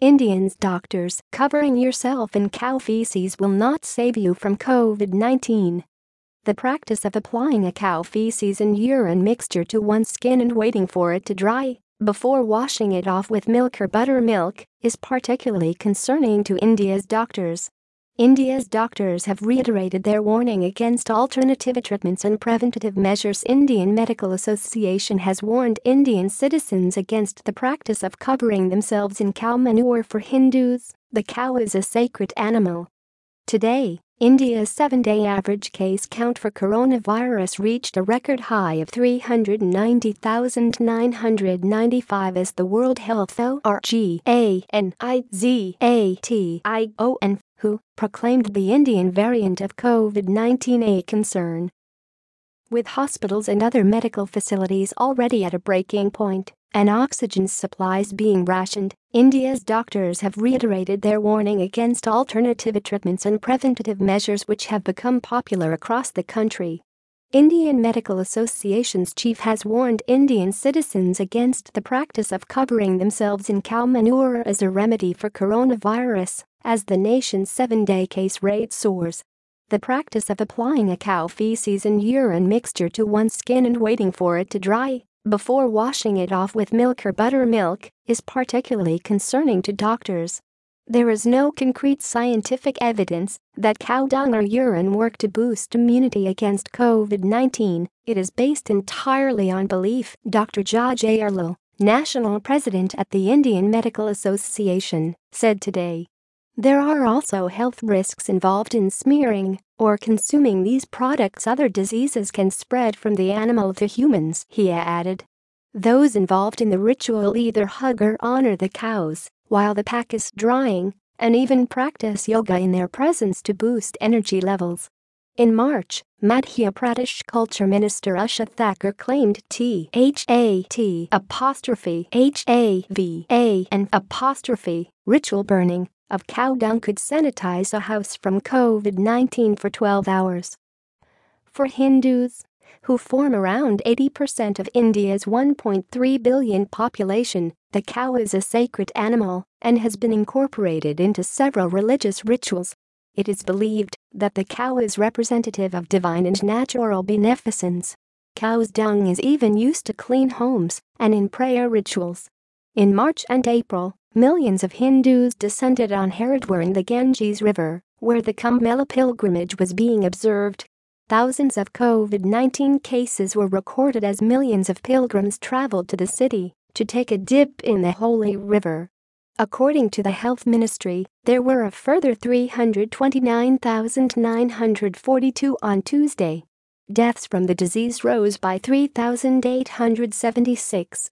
Indians doctors covering yourself in cow feces will not save you from COVID-19. The practice of applying a cow feces and urine mixture to one's skin and waiting for it to dry before washing it off with milk or buttermilk is particularly concerning to India's doctors. India's doctors have reiterated their warning against alternative treatments and preventative measures. Indian Medical Association has warned Indian citizens against the practice of covering themselves in cow manure for Hindus. The cow is a sacred animal. Today, India's seven-day average case count for coronavirus reached a record high of 390,995 as the World Health Organization WHO proclaimed the Indian variant of COVID-19 a concern. With hospitals and other medical facilities already at a breaking point, and oxygen supplies being rationed, India's doctors have reiterated their warning against alternative treatments and preventative measures which have become popular across the country. Indian Medical Association's chief has warned Indian citizens against the practice of covering themselves in cow manure as a remedy for coronavirus, as the nation's seven-day case rate soars. The practice of applying a cow feces and urine mixture to one's skin and waiting for it to dry before washing it off with milk or buttermilk is particularly concerning to doctors. There is no concrete scientific evidence that cow dung or urine work to boost immunity against COVID-19, it is based entirely on belief, Dr. J.A. Jayalal, national president at the Indian Medical Association, said today. There are also health risks involved in smearing or consuming these products other diseases can spread from the animal to humans, he added. Those involved in the ritual either hug or honor the cows while the pack is drying and even practice yoga in their presence to boost energy levels. In March, Madhya Pradesh Culture Minister Usha Thakur claimed THAT apostrophe HAVA and apostrophe ritual burning of cow dung could sanitize a house from COVID-19 for 12 hours. For Hindus, who form around 80% of India's 1.3 billion population, the cow is a sacred animal and has been incorporated into several religious rituals. It is believed that the cow is representative of divine and natural beneficence. Cow's dung is even used to clean homes and in prayer rituals. In March and April, millions of Hindus descended on Haridwar in the Ganges River, where the Kumbh Mela pilgrimage was being observed. Thousands of COVID-19 cases were recorded as millions of pilgrims traveled to the city to take a dip in the holy river. According to the health ministry, there were a further 329,942 on Tuesday. Deaths from the disease rose by 3,876